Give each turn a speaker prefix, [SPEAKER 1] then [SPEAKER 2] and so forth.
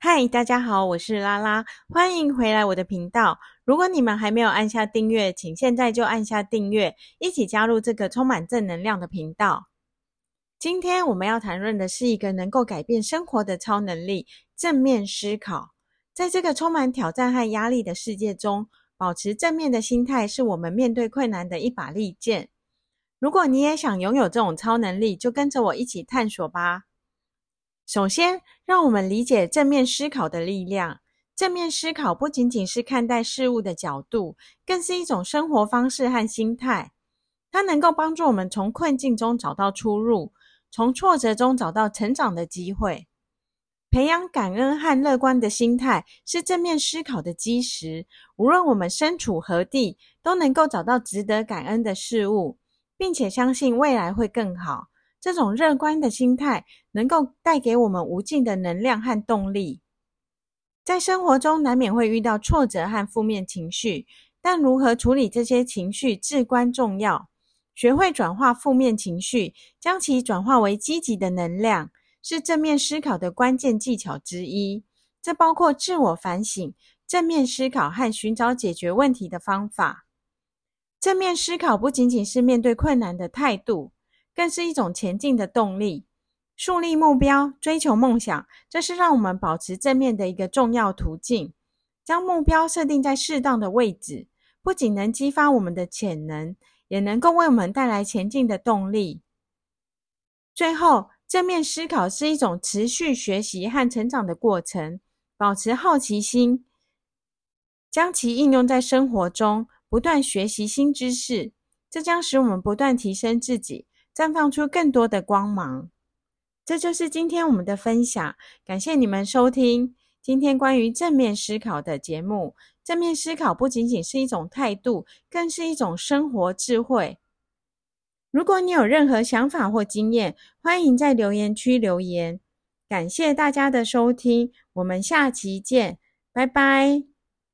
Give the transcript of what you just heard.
[SPEAKER 1] 嗨，大家好，我是拉拉，欢迎回来我的频道。如果你们还没有按下订阅，请现在就按下订阅，一起加入这个充满正能量的频道。今天我们要谈论的是一个能够改变生活的超能力——正面思考。在这个充满挑战和压力的世界中，保持正面的心态是我们面对困难的一把利剑。如果你也想拥有这种超能力，就跟着我一起探索吧。首先，让我们理解正面思考的力量。正面思考不仅仅是看待事物的角度，更是一种生活方式和心态。它能够帮助我们从困境中找到出路，从挫折中找到成长的机会。培养感恩和乐观的心态是正面思考的基石。无论我们身处何地，都能够找到值得感恩的事物，并且相信未来会更好。这种乐观的心态能够带给我们无尽的能量和动力。在生活中难免会遇到挫折和负面情绪，但如何处理这些情绪至关重要。学会转化负面情绪，将其转化为积极的能量，是正面思考的关键技巧之一。这包括自我反省、正面思考和寻找解决问题的方法。正面思考不仅仅是面对困难的态度。更是一种前进的动力，树立目标，追求梦想，这是让我们保持正面的一个重要途径。将目标设定在适当的位置，不仅能激发我们的潜能，也能够为我们带来前进的动力。最后，正面思考是一种持续学习和成长的过程。保持好奇心，将其应用在生活中，不断学习新知识，这将使我们不断提升自己。绽放出更多的光芒，这就是今天我们的分享。感谢你们收听今天关于正面思考的节目。正面思考不仅仅是一种态度，更是一种生活智慧。如果你有任何想法或经验，欢迎在留言区留言。感谢大家的收听，我们下期见，拜拜。